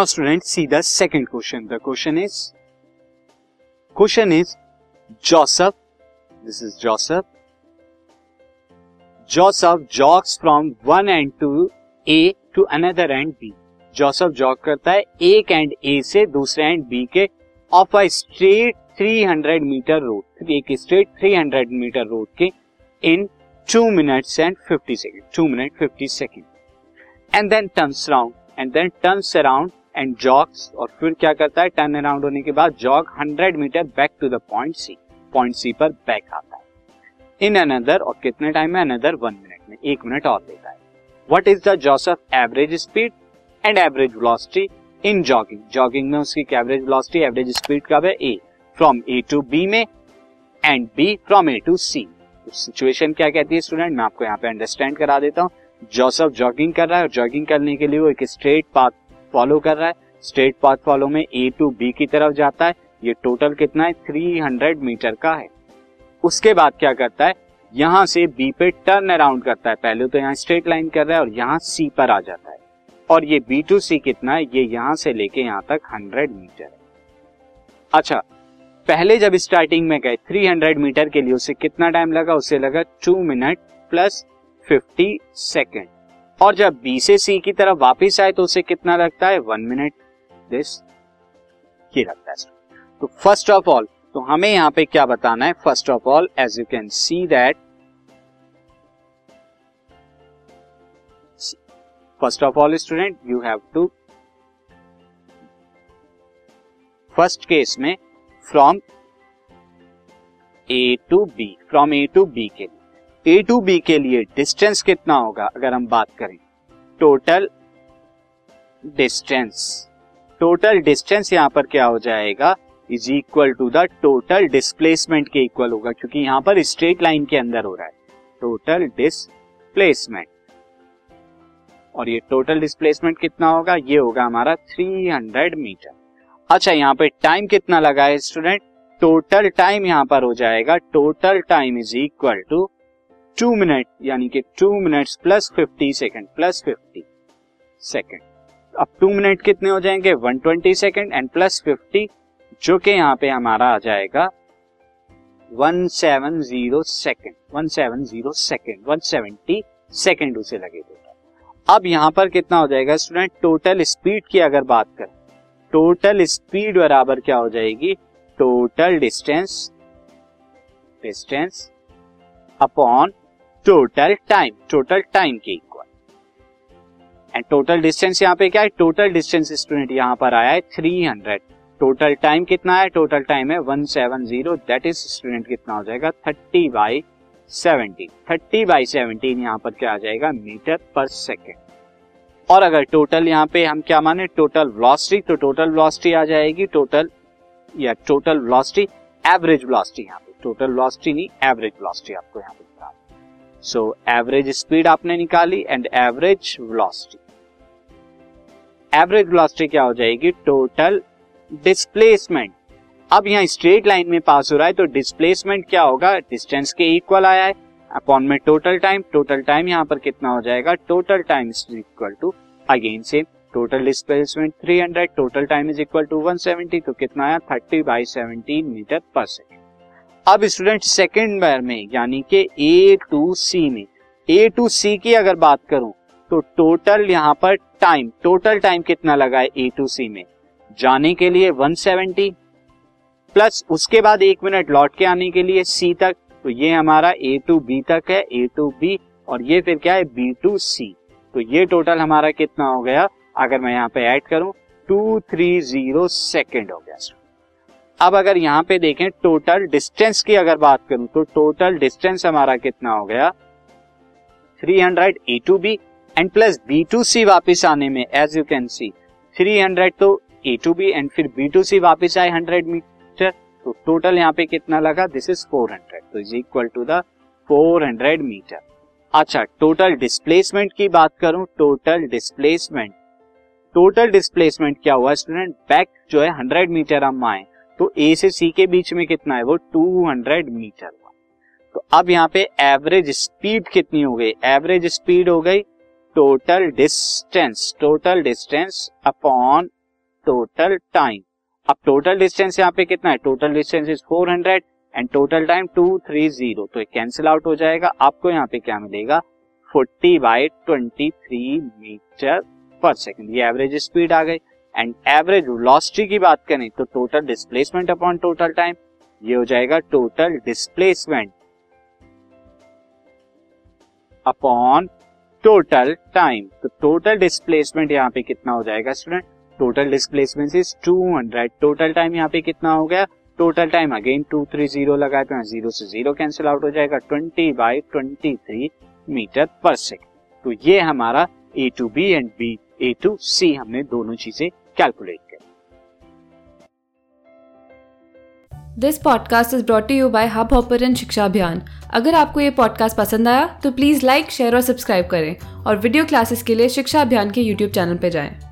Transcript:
Now student see the second question the question is question is Joseph this is Joseph Joseph jogs from one end to A to another end B Joseph jog करता है एक end A से दूसरे end B के of a straight 300 metre road एक straight 300 metre road के in two minutes and 50 second two minute 50 second and then turns round and then turns around and jogs और फिर क्या करता है? टर्न अराउंड होने के बाद jog 100 metre back to the point C point C पर बैक आता है। इन अनदर और कितने टाइम में अनदर वन मिनट में। एक मिनट और लेता है। What is the Joseph average speed and average velocity in jogging jogging में उसकी एवरेज वेलोसिटी एवरेज स्पीड कब है? A from A to B में and B from A to C situation क्या कहती है स्टूडेंट मैं आपको यहाँ पे अंडरस्टैंड करा देता हूँ। जोसेफ जॉगिंग कर रहा है और जॉगिंग करने के लिए वो एक स्ट्रेट पाथ फॉलो कर रहा है। स्ट्रेट पाथ फॉलो में ए टू बी की तरफ़ जाता है। ये टोटल कितना है? 300 मीटर का है। उसके बाद क्या करता है? यहाँ से बी पे टर्न अराउंड करता है। पहले तो यहाँ स्ट्रेट लाइन कर रहा है और यहाँ सी पर आ जाता है। और ये बी टू सी कितना है? ये यहाँ से लेके यहाँ तक 100 मीटर है। अच्छा पहले जब स्टार्टिंग में गए 300 मीटर के लिए उसे कितना टाइम लगा? उसे लगा two minute plus fifty second और जब बी से सी की तरफ़ वापिस आए तो उसे कितना लगता है? वन मिनट दिस ये लगता है तो फ़र्स्ट ऑफ़ ऑल तो हमें यहाँ पे क्या बताना है? First of all as you can see that first of all student you have to first case में from A to B from A to B के लिए। ए टू बी के लिए डिस्टेंस कितना होगा, अगर हम बात करें? टोटल डिस्टेंस टोटल डिस्टेंस यहाँ पर क्या हो जाएगा? Is equal to the total displacement के इक्वल होगा, क्योंकि यहाँ पर स्ट्रेट लाइन के अंदर हो रहा है। टोटल डिस्प्लेसमेंट और ये टोटल डिस्प्लेसमेंट कितना होगा? ये होगा हमारा 300 मीटर अच्छा यहाँ पे टाइम कितना लगा है स्टूडेंट टोटल टाइम यहाँ पर हो जाएगा. Total time is equal to two minute यानी कि two minutes plus fifty second plus fifty second अब टू मिनट कितने हो जाएँगे? One twenty second and plus fifty जो कि यहाँ पे हमारा आ जाएगा one seven zero second one seven zero second one seventy second उसे लगे देगा अब यहाँ पर कितना हो जाएगा स्टूडेंट टोटल स्पीड की अगर बात करें टोटल स्पीड बराबर क्या हो जाएगी? Total distance distance upon total time total time के इक्वल एंड टोटल डिस्टेंस यहाँ पे क्या है? टोटल डिस्टेंस स्टूडेंट यहाँ पर आया है 300 टोटल टाइम कितना है? टोटल टाइम है 170 दैट इज़ स्टूडेंट कितना हो जाएगा? 30 बाई 70 30 बाई 17 यहाँ पर क्या आ जाएगा? मीटर पर सेकेंड और अगर टोटल यहाँ पे हम क्या माने? टोटल वेलोसिटी तो टोटल वेलोसिटी आ जाएगी. टोटल या टोटल वेलोसिटी एवरेज वेलोसिटी यहाँ पे. टोटल वेलोसिटी नहीं एवरेज वेलोसिटी आपको यहाँ पे सो एवरेज स्पीड आपने निकाली and average velocity average velocity क्या हो जाएगी? टोटल डिस्प्लेसमेंट अब यहाँ स्ट्रेट लाइन में पास हो रहा है तो डिस्प्लेसमेंट क्या होगा? डिस्टेंस के इक्वल आया है. अपॉन में टोटल टाइम टोटल टाइम यहाँ पर कितना हो जाएगा? Total time is equal to again से total displacement 300 total time is equal to 170 तो कितना आया? 30 बाई 17 मीटर पर सेकेंड अब स्टूडेंट सेकेंड बार में, यानी कि ए टू सी में। ए टू सी की अगर बात करूँ तो टोटल यहाँ पर टाइम टोटल टाइम कितना लगा है ए टू सी में? जाने के लिए 170 प्लस उसके बाद एक मिनट लौट के आने के लिए सी तक तो ये हमारा ए टू बी तक है ए टू बी और ये फिर क्या है? बी टू सी तो ये टोटल हमारा कितना हो गया? अगर मैं यहाँ पे ऐड करूँ टू थ्री ज़ीरो सेकेंड हो गया अब अगर यहाँ पे देखें टोटल डिस्टेंस की अगर बात करूँ तो टोटल डिस्टेंस हमारा कितना हो गया? 300 A to B and plus B to C वापिस आने में एज यू कैन सी 300 तो ए टू बी एंड फिर बी टू सी वापिस आए 100 मीटर तो टोटल यहाँ पे कितना लगा? दिस इज़ 400 तो is equal to the 400 metre अच्छा टोटल डिस्प्लेसमेंट की बात करूँ टोटल डिस्प्लेसमेंट टोटल डिस्प्लेसमेंट क्या हुआ स्टूडेंट बैक जो है 100 मीटर हम आए। तो ए से सी के बीच में कितना है? वो 200 मीटर हुआ। तो अब यहाँ पे एवरेज स्पीड कितनी हो गई? एवरेज स्पीड हो गई total distance total distance upon total time अब टोटल डिस्टेंस यहाँ पे कितना है? Total distance is 400 and total time 230 तो कैंसिल आउट हो जाएगा। आपको यहाँ पे क्या मिलेगा? 40 बाई 23 मीटर पर सेकेंड ये एवरेज स्पीड आ गई। एंड एवरेज वेलोसिटी की बात करें तो total displacement upon total time ये हो जाएगा total displacement upon total time तो टोटल डिस्प्लेसमेंट यहाँ पे कितना हो जाएगा student total displacement is 200 total time यहाँ पे कितना हो गया? Total time again two three zero लगाए तो ज़ीरो से ज़ीरो कैंसिल आउट हो जाएगा twenty by twenty three metre per second तो ये हमारा A to B and B A to C हमने दोनों चीज़ें कैलकुलेट कर। This podcast is brought you by Hubhopper Shiksha Abhiyan अगर आपको ये पॉडकास्ट पसंद आया तो प्लीज़ लाइक शेयर और सब्सक्राइब करें। और वीडियो क्लासेस के लिए शिक्षा अभियान के यूट्यूब चैनल पर जाएँ।